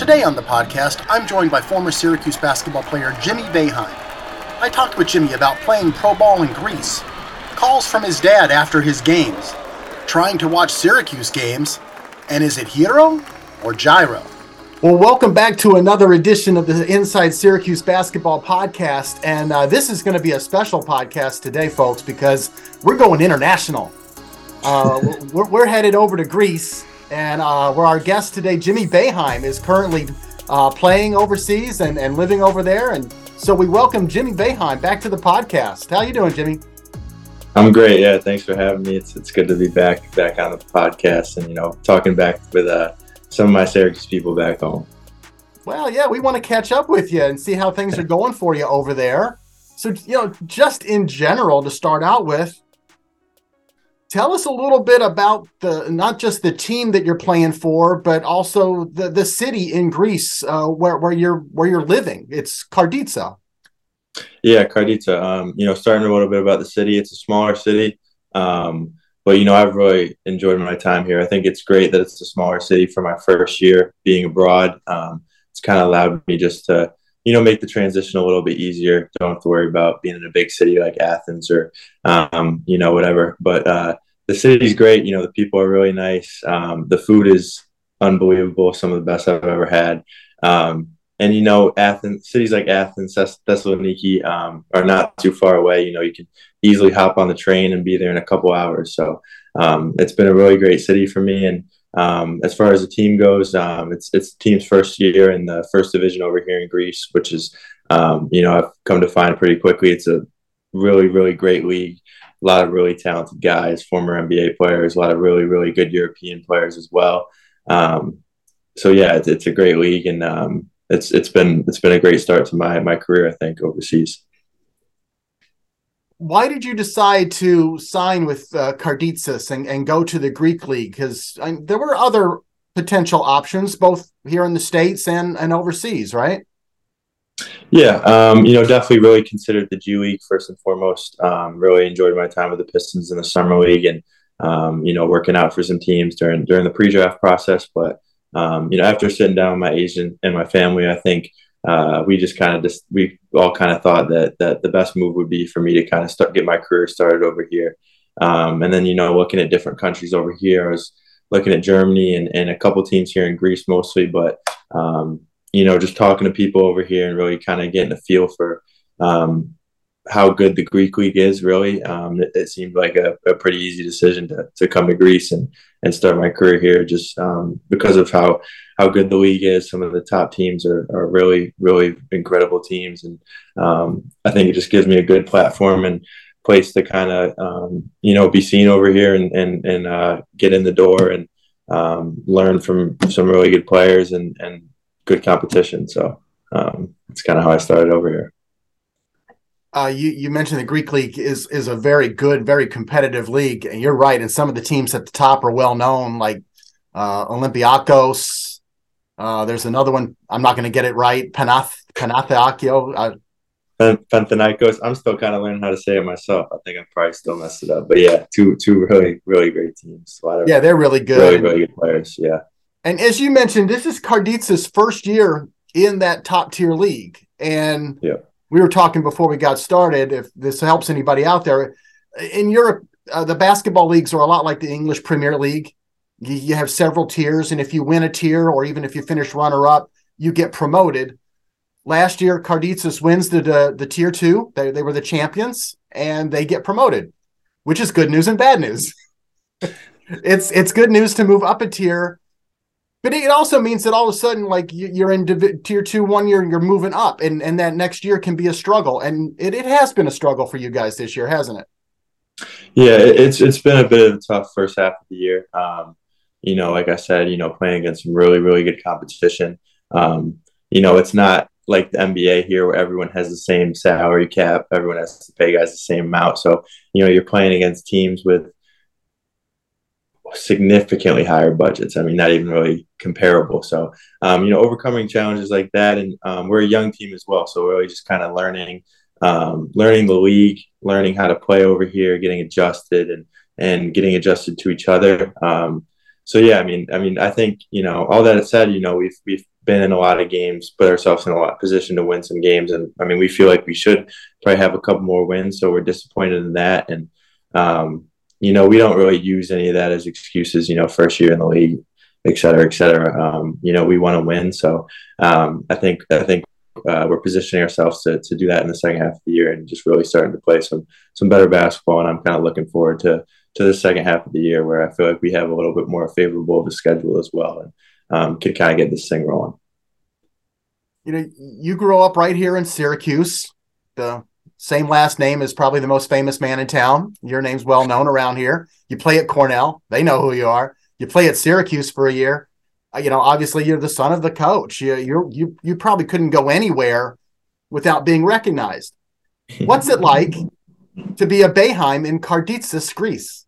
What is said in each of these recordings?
Today on the podcast, I'm joined by former Syracuse basketball player Jimmy Boeheim. I talked with Jimmy about playing pro ball in Greece, calls from his dad after his games, trying to watch Syracuse games, and is it Hero or Gyro? Well, welcome back to another edition of the Inside Syracuse Basketball Podcast. And uh, this is going to be a special podcast today, folks, because we're going international. Uh, we're, we're headed over to Greece and uh, where our guest today, Jimmy Boeheim, is currently uh, playing overseas and, and living over there. And so we welcome Jimmy Boeheim back to the podcast. How you doing, Jimmy? I'm great. Yeah, thanks for having me. It's it's good to be back back on the podcast and you know talking back with uh, some of my Syracuse people back home. Well, yeah, we want to catch up with you and see how things are going for you over there. So, you know, just in general, to start out with, tell us a little bit about the not just the team that you're playing for, but also the the city in Greece uh, where where you're where you're living. It's Karditsa. Yeah, Karditsa. Um, you know, starting a little bit about the city. It's a smaller city, um, but you know, I've really enjoyed my time here. I think it's great that it's a smaller city for my first year being abroad. Um, it's kind of allowed me just to you know make the transition a little bit easier. Don't have to worry about being in a big city like athens or um, you know whatever. But uh, the city's great. You know the people are really nice. Um, the food is unbelievable some of the best i've ever had. Um, and you know athens cities like athens thessaloniki um, are not too far away. You know you can easily hop on the train and be there in a couple hours. So um, it's been a really great city for me. And um, as far as the team goes, um, it's it's the team's first year in the first division over here in Greece, which is um, you know I've come to find pretty quickly it's a really really great league. A lot of really talented guys, former NBA players, a lot of really really good European players as well. Um, so yeah, it's, it's a great league, and um, it's it's been it's been a great start to my my career. I think overseas why did you decide to sign with uh, and, and go to the Greek league? Because there were other potential options, both here in the states and and overseas, right? Yeah, um, you know, definitely really considered the G League first and foremost. Um, really enjoyed my time with the Pistons in the summer league, and um, you know, working out for some teams during during the pre-draft process. But um, you know, after sitting down with my agent and my family, I think uh, we just kind of just we all kind of thought that that the best move would be for me to kind of start get my career started over here. Um, and then you know looking at different countries over here, I was looking at Germany and, and a couple teams here in Greece mostly, but um, you know just talking to people over here and really kind of getting a feel for um, how good the Greek league is. Really, um, it, it, seemed like a, a, pretty easy decision to, to come to Greece and and start my career here, just um, because of how how good the league is. Some of the top teams are, are really, really incredible teams. And um, I think it just gives me a good platform and place to kind of, um, you know, be seen over here and, and, and uh, get in the door and um, learn from some really good players and, and good competition. So um, it's kind of how I started over here. Uh, you you mentioned the Greek league is is a very good, very competitive league, and you're right. And some of the teams at the top are well known, like uh, Olympiacos, uh, there's another one. I'm not going to get it right. Panath Panathinaikos. Uh, Panathinaikos. I'm still kind of learning how to say it myself. I think I probably still messed it up. But yeah, two two really really great teams. yeah, they're really good. Really really good players. Yeah. And as you mentioned, this is Karditsa's first year in that top tier league, and yeah. We were talking before we got started. If this helps anybody out there, in Europe, uh, the basketball leagues are a lot like the English Premier League you, you have several tiers, and if you win a tier, or even if you finish runner up, you get promoted. Last year, Karditsis wins the, the the tier two. They they were the champions, and they get promoted, which is good news and bad news. it's it's good news to move up a tier but it also means that all of a sudden, like you're in div- tier two one year, and you're moving up, and and that next year can be a struggle, and it, it has been a struggle for you guys this year, hasn't it? Yeah, it's it's been a bit of a tough first half of the year. Um, you know, like I said, you know, playing against some really really good competition. Um, you know, it's not like the NBA here where everyone has the same salary cap, everyone has to pay guys the same amount. So you know, you're playing against teams with significantly higher budgets. I mean, not even really comparable. So, um, you know, overcoming challenges like that, and um, we're a young team as well, so we're really just kind of learning, um, learning the league, learning how to play over here, getting adjusted, and and getting adjusted to each other. Um, so yeah, I mean, I mean, I think you know, all that said, you know, we've we've been in a lot of games, put ourselves in a lot position to win some games, and I mean, we feel like we should probably have a couple more wins. So we're disappointed in that, and um, you know, we don't really use any of that as excuses, you know, first year in the league, et cetera, et cetera. Um, you know, we want to win. So um, I think, I think uh, we're positioning ourselves to, to do that in the second half of the year and just really starting to play some, some better basketball. And I'm kind of looking forward to, to the second half of the year where I feel like we have a little bit more favorable of a schedule as well and um, can kind of get this thing rolling. You know, you grew up right here in Syracuse, the same last name is probably the most famous man in town. Your name's well known around here. You play at Cornell, they know who you are. You play at Syracuse for a year. Uh, you know, obviously you're the son of the coach. You you you you probably couldn't go anywhere without being recognized. What's it like to be a Boeheim in Karditsis, Greece?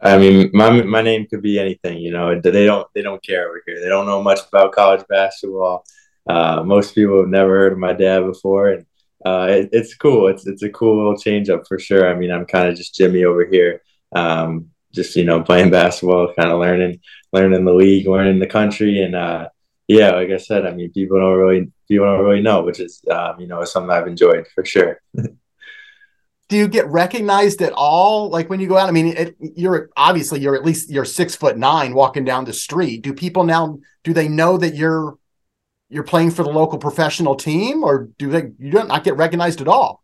I mean, my my name could be anything. You know, they don't they don't care over here. They don't know much about college basketball. Uh, most people have never heard of my dad before, and uh, it, it's cool. It's it's a cool little change up for sure. I mean, I'm kind of just Jimmy over here, um, just you know playing basketball, kind of learning learning the league, learning the country, and uh, yeah, like I said, I mean, people don't really people don't really know, which is um, you know something I've enjoyed for sure. do you get recognized at all like when you go out i mean it, you're obviously you're at least you're six foot nine walking down the street do people now do they know that you're you're playing for the local professional team, or do they you don't not get recognized at all?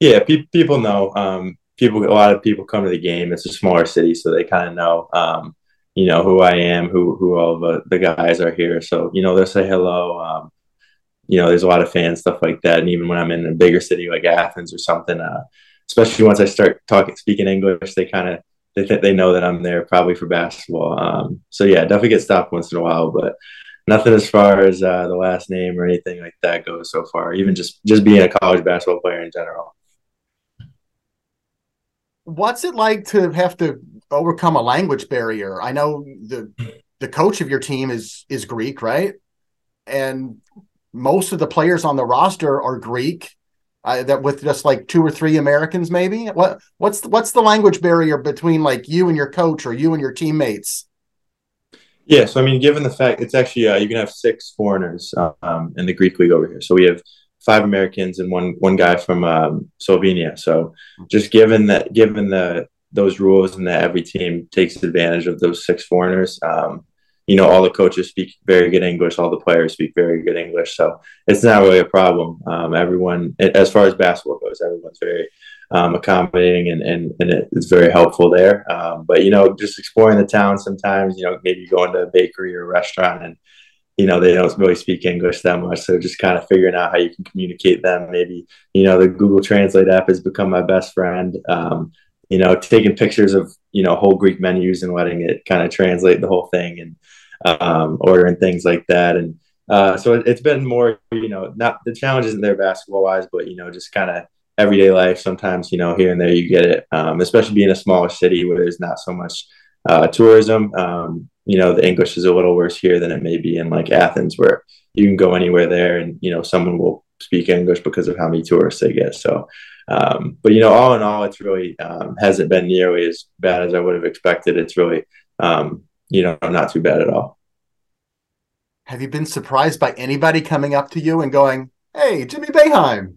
Yeah, pe- people know. Um, people, a lot of people come to the game. It's a smaller city, so they kind of know. Um, you know who I am, who who all the, the guys are here. So you know they'll say hello. Um, you know, there's a lot of fans, stuff like that. And even when I'm in a bigger city like Athens or something, uh, especially once I start talking, speaking English, they kind of they think they know that I'm there probably for basketball. Um, so yeah, definitely get stopped once in a while, but nothing as far as uh, the last name or anything like that goes so far. Even just just being a college basketball player in general. What's it like to have to overcome a language barrier? I know the the coach of your team is is Greek, right? And most of the players on the roster are Greek. Uh, that with just like two or three Americans, maybe. What what's the, what's the language barrier between like you and your coach or you and your teammates? Yeah, so I mean, given the fact it's actually uh, you can have six foreigners um, in the Greek league over here. So we have five Americans and one one guy from um, Slovenia. So just given that, given the those rules and that every team takes advantage of those six foreigners, um, you know, all the coaches speak very good English, all the players speak very good English. So it's not really a problem. Um, everyone, as far as basketball goes, everyone's very um, accommodating and, and, and it's very helpful there. Um, but, you know, just exploring the town sometimes, you know, maybe going to a bakery or a restaurant and, you know, they don't really speak English that much. So just kind of figuring out how you can communicate them. Maybe, you know, the Google Translate app has become my best friend. Um, you know, taking pictures of, you know, whole Greek menus and letting it kind of translate the whole thing and um, ordering things like that. And uh, so it, it's been more, you know, not the challenge isn't there basketball wise, but, you know, just kind of everyday life. Sometimes, you know, here and there you get it, um, especially being a smaller city where there's not so much uh, tourism. Um, you know, the English is a little worse here than it may be in like Athens, where you can go anywhere there and, you know, someone will speak English because of how many tourists they get. So, um, but, you know, all in all, it's really um, hasn't been nearly as bad as I would have expected. It's really, um, you know, not too bad at all. Have you been surprised by anybody coming up to you and going, Hey, Jimmy Boeheim?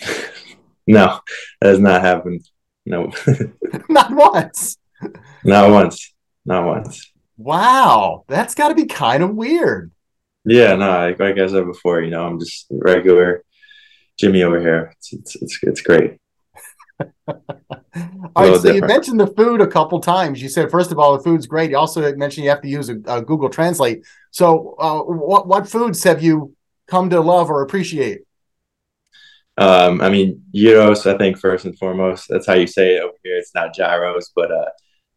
No, that has not happened. No, not once. Not once. not once. Wow, that's got to be kind of weird. Yeah, no, like, like I said before, you know, I'm just regular Jimmy over here. It's it's it's, it's great. all right, so different. you mentioned the food a couple times. You said first of all the food's great. You also mentioned you have to use a, a Google Translate. So, uh, what what foods have you come to love or appreciate? Um, I mean, gyros. I think first and foremost, that's how you say it over here. It's not gyros, but uh,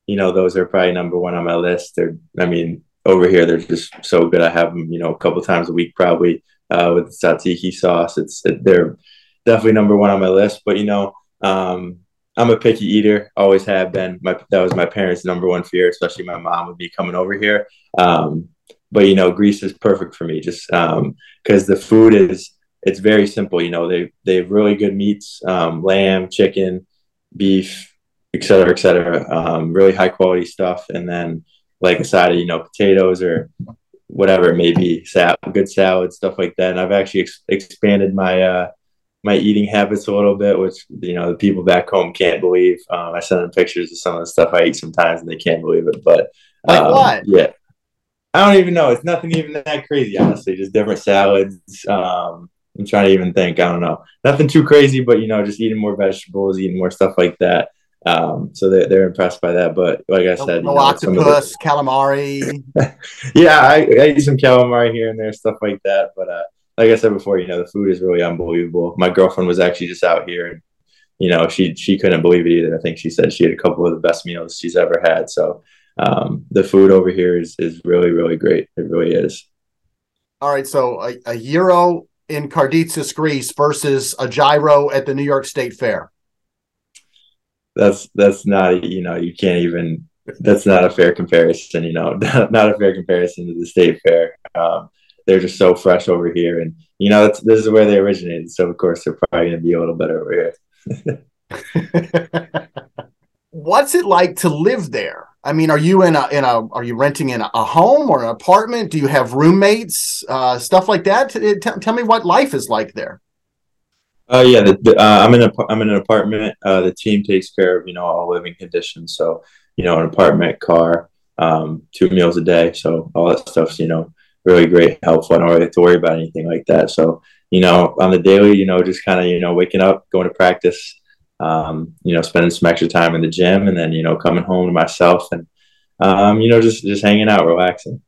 you know, those are probably number one on my list. They're, I mean, over here they're just so good. I have them, you know, a couple times a week probably uh, with tzatziki sauce. It's they're definitely number one on my list. But you know, um, I'm a picky eater, always have been. My that was my parents' number one fear, especially my mom would be coming over here. Um, but you know, Greece is perfect for me, just because um, the food is it's very simple. You know, they they have really good meats, um, lamb, chicken, beef, et cetera, et cetera. Um, really high quality stuff, and then like a side of you know potatoes or whatever it may be, sal- good salad, stuff like that. And I've actually ex- expanded my uh, my eating habits a little bit, which you know the people back home can't believe. Um, I send them pictures of some of the stuff I eat sometimes, and they can't believe it. But like um, what? Yeah, I don't even know. It's nothing even that crazy, honestly. Just different salads. Um, I'm trying to even think. I don't know. Nothing too crazy, but you know, just eating more vegetables, eating more stuff like that. Um, so they're, they're impressed by that. But like I said, no, you know, octopus, the... calamari. yeah, I, I, eat some calamari here and there, stuff like that. But uh, like I said before, you know, the food is really unbelievable. My girlfriend was actually just out here, and you know, she she couldn't believe it either. I think she said she had a couple of the best meals she's ever had. So um, the food over here is is really really great. It really is. All right, so a, a gyro in Karditsis, Greece versus a gyro at the New York State Fair. That's that's not you know you can't even that's not a fair comparison you know not a fair comparison to the state fair. Um, they're just so fresh over here and you know this is where they originated so of course they're probably going to be a little better over here. What's it like to live there i mean are you in a in a are you renting in a home or an apartment do you have roommates uh, stuff like that T- tell me what life is like there uh, yeah, the, the, uh, I'm in a I'm in an apartment. Uh, the team takes care of you know all living conditions. So you know an apartment, car, um, two meals a day. So all that stuff's you know really great, helpful. I don't really have to worry about anything like that. So you know on the daily, you know just kind of you know waking up, going to practice, um, you know spending some extra time in the gym, and then you know coming home to myself and um, you know just just hanging out, relaxing.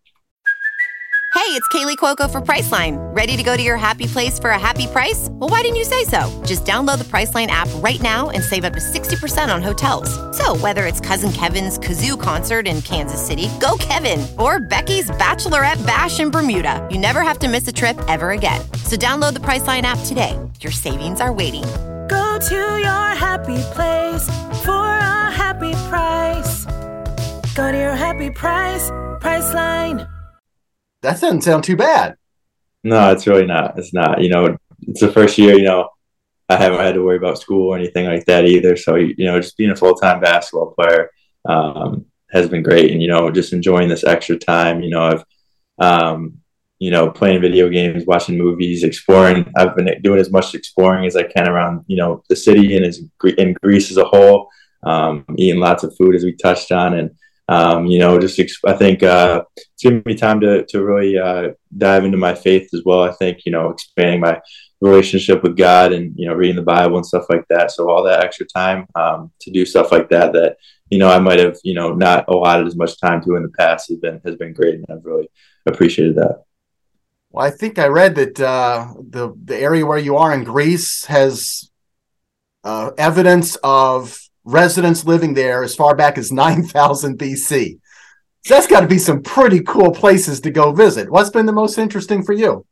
Hey, it's Kaley Cuoco for Priceline. Ready to go to your happy place for a happy price? Well, why didn't you say so? Just download the Priceline app right now and save up to 60% on hotels. So, whether it's Cousin Kevin's Kazoo concert in Kansas City, go Kevin, or Becky's Bachelorette Bash in Bermuda, you never have to miss a trip ever again. So, download the Priceline app today. Your savings are waiting. Go to your happy place for a happy price. Go to your happy price, Priceline that doesn't sound too bad. No, it's really not. It's not. You know, it's the first year. You know, I haven't had to worry about school or anything like that either. So you know, just being a full time basketball player um, has been great, and you know, just enjoying this extra time. You know, I've um, you know playing video games, watching movies, exploring. I've been doing as much exploring as I can around you know the city and as in Greece as a whole. Um, eating lots of food as we touched on, and um, you know, just I think uh, it's given me time to to really uh, dive into my faith as well. I think you know, expanding my relationship with God and you know, reading the Bible and stuff like that. So all that extra time um, to do stuff like that that you know I might have you know not allotted as much time to in the past has been has been great, and I've really appreciated that. Well, I think I read that uh, the the area where you are in Greece has uh, evidence of residents living there as far back as 9000 BC. So that's got to be some pretty cool places to go visit. What's been the most interesting for you?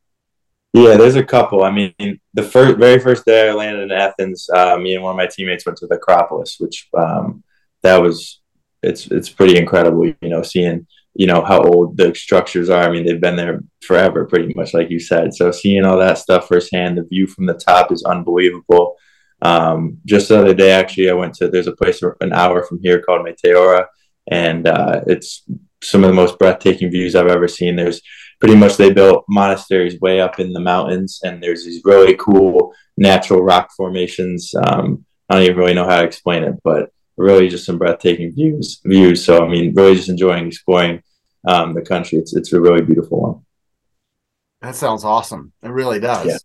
Yeah, there's a couple. I mean, the first, very first day I landed in Athens, uh, me and one of my teammates went to the Acropolis, which um, that was it's it's pretty incredible. You know, seeing you know how old the structures are. I mean, they've been there forever, pretty much, like you said. So seeing all that stuff firsthand, the view from the top is unbelievable. Um, just the other day, actually, I went to there's a place an hour from here called Meteora, and uh, it's some of the most breathtaking views I've ever seen. There's pretty much they built monasteries way up in the mountains, and there's these really cool natural rock formations. Um, I don't even really know how to explain it, but really just some breathtaking views. Views. So I mean, really just enjoying exploring um, the country. It's it's a really beautiful one. That sounds awesome. It really does. Yeah.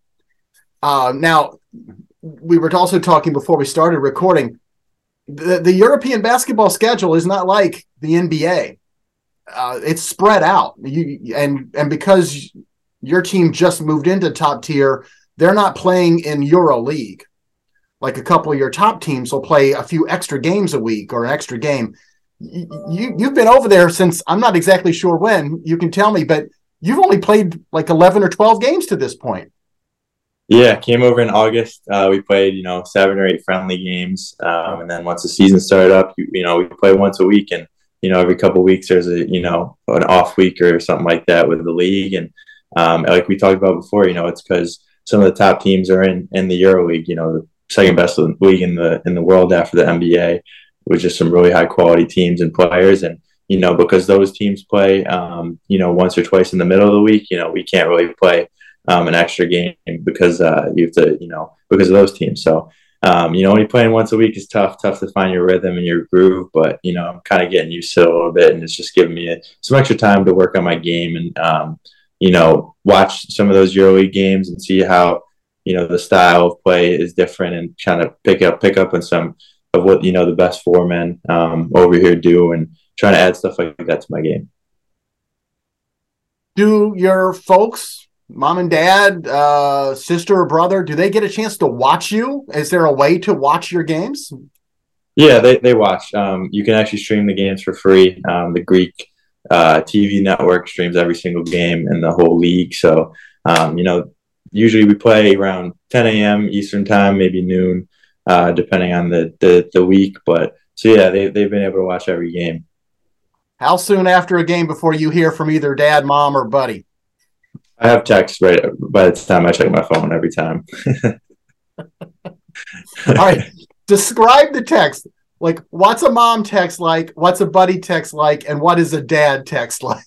Uh, now, we were also talking before we started recording. The, the European basketball schedule is not like the NBA. Uh, it's spread out. You, and and because your team just moved into top tier, they're not playing in Euro League. Like a couple of your top teams will play a few extra games a week or an extra game. You you've been over there since I'm not exactly sure when. You can tell me, but you've only played like 11 or 12 games to this point. Yeah, came over in August. Uh, we played, you know, seven or eight friendly games, um, and then once the season started up, you, you, know, we play once a week, and you know, every couple weeks there's a, you know, an off week or something like that with the league, and um, like we talked about before, you know, it's because some of the top teams are in in the Euro League, you know, second best league in the in the world after the NBA, with just some really high quality teams and players, and you know, because those teams play, um, you know, once or twice in the middle of the week, you know, we can't really play um, an extra game because uh, you have to, you know, because of those teams. So, um, you know, only playing once a week is tough, tough to find your rhythm and your groove. But you know, I'm kind of getting used to it a little bit, and it's just giving me a, some extra time to work on my game and, um, you know, watch some of those EuroLeague games and see how, you know, the style of play is different and trying to pick up, pick up on some of what you know the best four men um, over here do, and trying to add stuff like that to my game. Do your folks mom and dad, uh, sister or brother, do they get a chance to watch you? Is there a way to watch your games? Yeah, they, they watch. Um, you can actually stream the games for free. Um, the Greek uh, TV network streams every single game in the whole league. So, um, you know, usually we play around 10 a.m. Eastern time, maybe noon, uh, depending on the, the, the week. But so, yeah, they, they've been able to watch every game. How soon after a game before you hear from either dad, mom, or buddy? I have text right by the time I check my phone every time. All right. Describe the text. Like, what's a mom text like? What's a buddy text like? And what is a dad text like?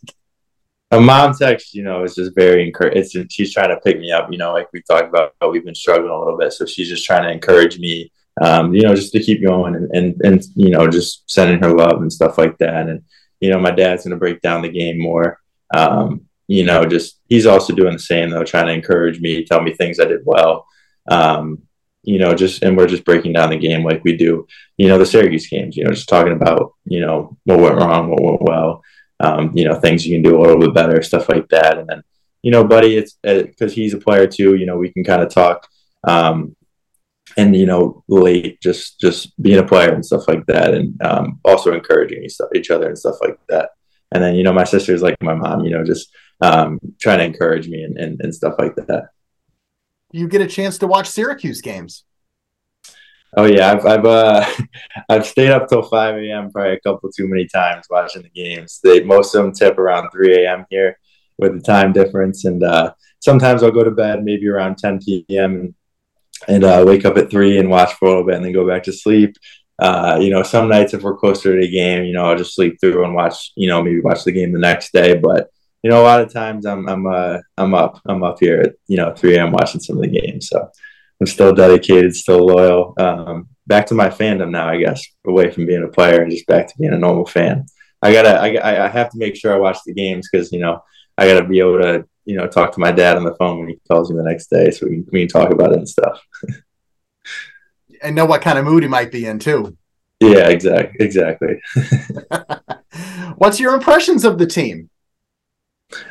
A mom text, you know, is just very encouraging. She's trying to pick me up, you know, like we talked about. We've been struggling a little bit, so she's just trying to encourage me, um, you know, just to keep going and, and and you know, just sending her love and stuff like that. And you know, my dad's gonna break down the game more. Um, you know, just he's also doing the same though, trying to encourage me, tell me things I did well. Um, you know, just and we're just breaking down the game like we do, you know, the Syracuse games, you know, just talking about, you know, what went wrong, what went well, um, you know, things you can do a little bit better, stuff like that. And then, you know, buddy, it's because uh, he's a player too, you know, we can kind of talk um, and you know late just just being a player and stuff like that and um, also encouraging each other and stuff like that and then you know my sister's like my mom you know just um, trying to encourage me and, and, and stuff like that. You get a chance to watch Syracuse games. Oh yeah, I've I've uh, I've stayed up till five a.m. probably a couple too many times watching the games. They most of them tip around three a.m. here with the time difference, and uh, sometimes I'll go to bed maybe around ten p.m. and and uh, wake up at three and watch for a little bit, and then go back to sleep. Uh, you know, some nights if we're closer to the game, you know, I'll just sleep through and watch. You know, maybe watch the game the next day, but you know, a lot of times I'm I'm uh, I'm up I'm up here at you know 3 a.m. watching some of the games. So I'm still dedicated, still loyal. Um, back to my fandom now, I guess, away from being a player and just back to being a normal fan. I gotta I, I have to make sure I watch the games because you know I gotta be able to you know talk to my dad on the phone when he calls me the next day so we can, we can talk about it and stuff. and know what kind of mood he might be in too. Yeah, exactly, exactly. What's your impressions of the team?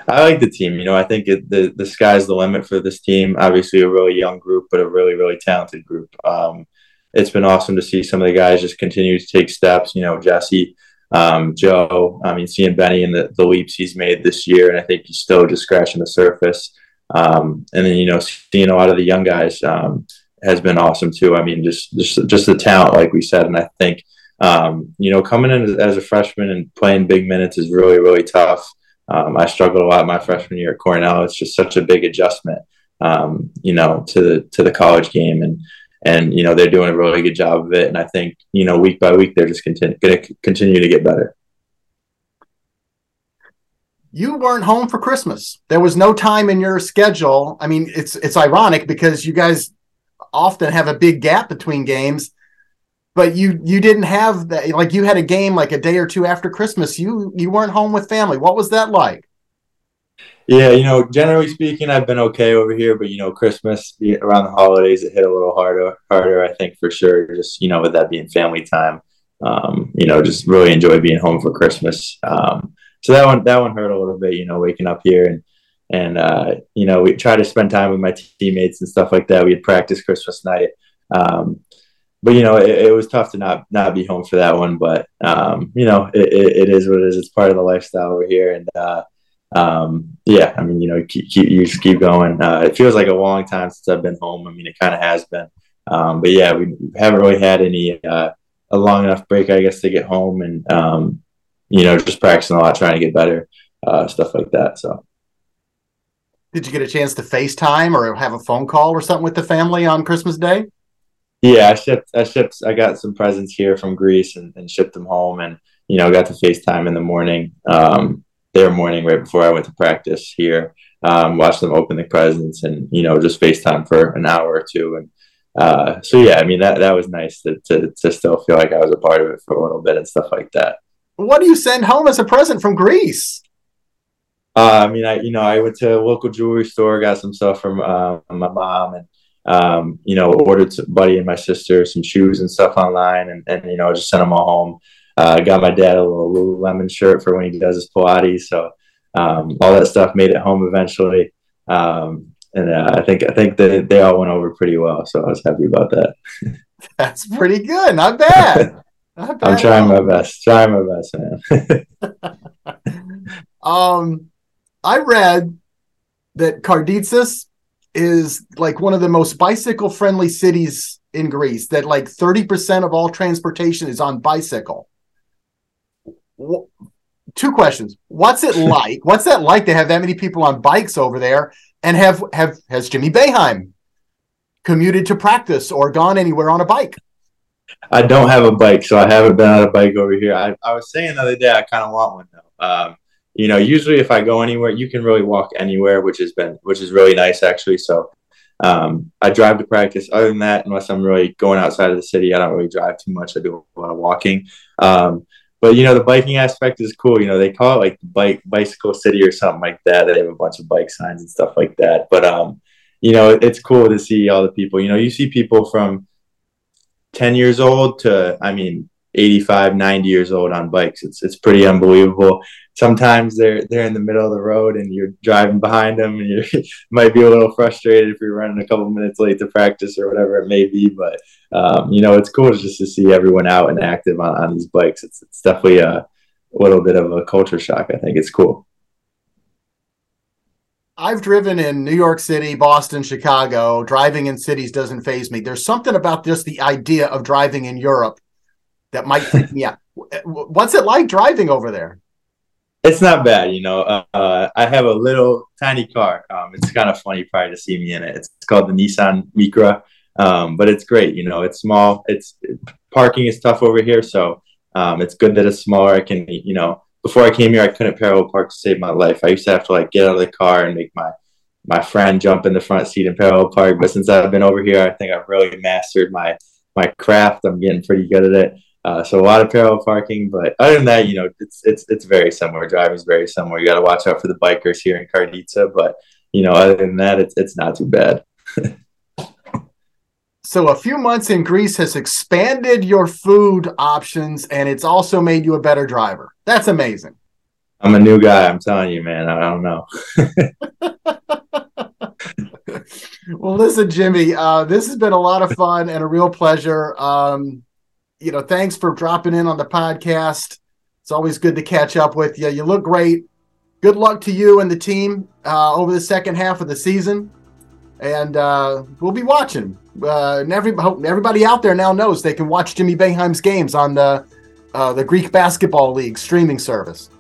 I like the team. You know, I think it, the the sky's the limit for this team. Obviously, a really young group, but a really really talented group. Um, it's been awesome to see some of the guys just continue to take steps. You know, Jesse, um, Joe. I mean, seeing Benny and the, the leaps he's made this year, and I think he's still just scratching the surface. Um, and then you know, seeing a lot of the young guys um, has been awesome too. I mean, just just just the talent, like we said, and I think um, you know, coming in as a freshman and playing big minutes is really really tough. Um, I struggled a lot my freshman year at Cornell. It's just such a big adjustment, um, you know, to the to the college game, and and you know they're doing a really good job of it. And I think you know week by week they're just going to continue to get better. You weren't home for Christmas. There was no time in your schedule. I mean, it's it's ironic because you guys often have a big gap between games. But you you didn't have that. Like you had a game like a day or two after Christmas. You you weren't home with family. What was that like? Yeah, you know, generally speaking, I've been okay over here, but you know, Christmas around the holidays, it hit a little harder. Harder, I think, for sure. Just you know, with that being family time, um, you know, just really enjoy being home for Christmas. Um, so that one that one hurt a little bit. You know, waking up here and and uh, you know, we try to spend time with my teammates and stuff like that. We had practice Christmas night. Um, but you know, it, it, was tough to not not be home for that one. But um, you know, it, it, it is what it is. It's part of the lifestyle over here, and uh, um, yeah, I mean, you know, keep, keep, you just keep going. Uh, it feels like a long time since I've been home. I mean, it kind of has been. Um, but yeah, we haven't really had any uh, a long enough break, I guess, to get home, and um, you know, just practicing a lot, trying to get better, uh, stuff like that. So. Did you get a chance to FaceTime or have a phone call or something with the family on Christmas Day? Yeah, I shipped. I shipped. I got some presents here from Greece and, and shipped them home, and you know, got to FaceTime in the morning. Um, their morning right before I went to practice here. Um, watch them open the presents, and you know, just FaceTime for an hour or two, and uh, so yeah, I mean that that was nice to, to to still feel like I was a part of it for a little bit and stuff like that. What do you send home as a present from Greece? Uh, I mean, I you know I went to a local jewelry store, got some stuff from uh, my mom, and um, you know ordered buddy and my sister some shoes and stuff online, and, and you know I just sent them all home. Uh, I got my dad a little Lululemon shirt for when he does his Pilates, so um, all that stuff made it home eventually. Um, and uh, I think I think that they all went over pretty well, so I was happy about that. That's pretty good. Not bad. Not bad I'm trying my best. Trying my best, man. um, I read that Karditsis is like one of the most bicycle friendly cities in Greece, that like 30% of all transportation is on bicycle. Two questions. What's it like? What's that like to have that many people on bikes over there? And have have has Jimmy Boeheim commuted to practice or gone anywhere on a bike? I don't have a bike, so I haven't been on a bike over here. I, I was saying the other day I kind of want one though. Um, you know, usually if I go anywhere, you can really walk anywhere, which has been which is really nice actually. So um, I drive to practice. Other than that, unless I'm really going outside of the city, I don't really drive too much. I do a lot of walking. Um, but you know, the biking aspect is cool. You know, they call it like bike bicycle city or something like that. They have a bunch of bike signs and stuff like that. But um, you know, it's cool to see all the people. You know, you see people from 10 years old to I mean 85, 90 years old on bikes. It's it's pretty unbelievable. Sometimes they're they're in the middle of the road and you're driving behind them and you might be a little frustrated if you're running a couple minutes late to practice or whatever it may be. But um, you know, it's cool just to see everyone out and active on, on these bikes. It's it's definitely a little bit of a culture shock. I think it's cool. I've driven in New York City, Boston, Chicago. Driving in cities doesn't faze me. There's something about just the idea of driving in Europe that might freak me out. What's it like driving over there? It's not bad, you know. Uh, I have a little tiny car. Um, it's kind of funny probably to see me in it. It's called the Nissan Micra, um, but it's great. You know, it's small. It's parking is tough over here, so um, it's good that it's smaller. I can, you know, before I came here, I couldn't parallel park to save my life. I used to have to like get out of the car and make my my friend jump in the front seat and parallel park. But since I've been over here, I think I've really mastered my my craft. I'm getting pretty good at it. Uh, so a lot of parallel parking, but other than that, you know, it's it's it's very similar. Driving is very similar. You got to watch out for the bikers here in Karditsa, but you know, other than that, it's it's not too bad. so a few months in Greece has expanded your food options, and it's also made you a better driver. That's amazing. I'm a new guy. I'm telling you, man. I don't know. well, listen, Jimmy. Uh, this has been a lot of fun and a real pleasure. Um, you know, thanks for dropping in on the podcast. It's always good to catch up with you. You look great. Good luck to you and the team uh, over the second half of the season. And uh, we'll be watching. Uh, and every, everybody out there now knows they can watch Jimmy Boeheim's games on the uh, the Greek Basketball League streaming service.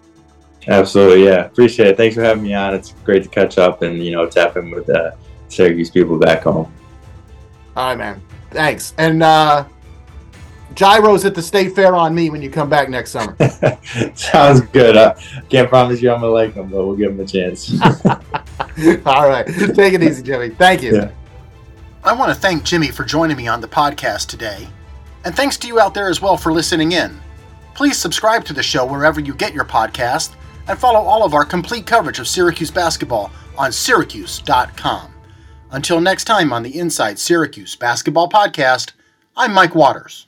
Absolutely, yeah. Appreciate it. Thanks for having me on. It's great to catch up and you know tap in with the Syracuse people back home. All right, man. Thanks. And uh, gyros at the state fair on me when you come back next summer. Sounds good. I can't promise you I'm gonna like them, but we'll give them a chance. All right, take it easy, Jimmy. Thank you. Yeah. I want to thank Jimmy for joining me on the podcast today, and thanks to you out there as well for listening in. Please subscribe to the show wherever you get your podcast, and follow all of our complete coverage of Syracuse basketball on Syracuse.com. Until next time on the Inside Syracuse Basketball Podcast, I'm Mike Waters.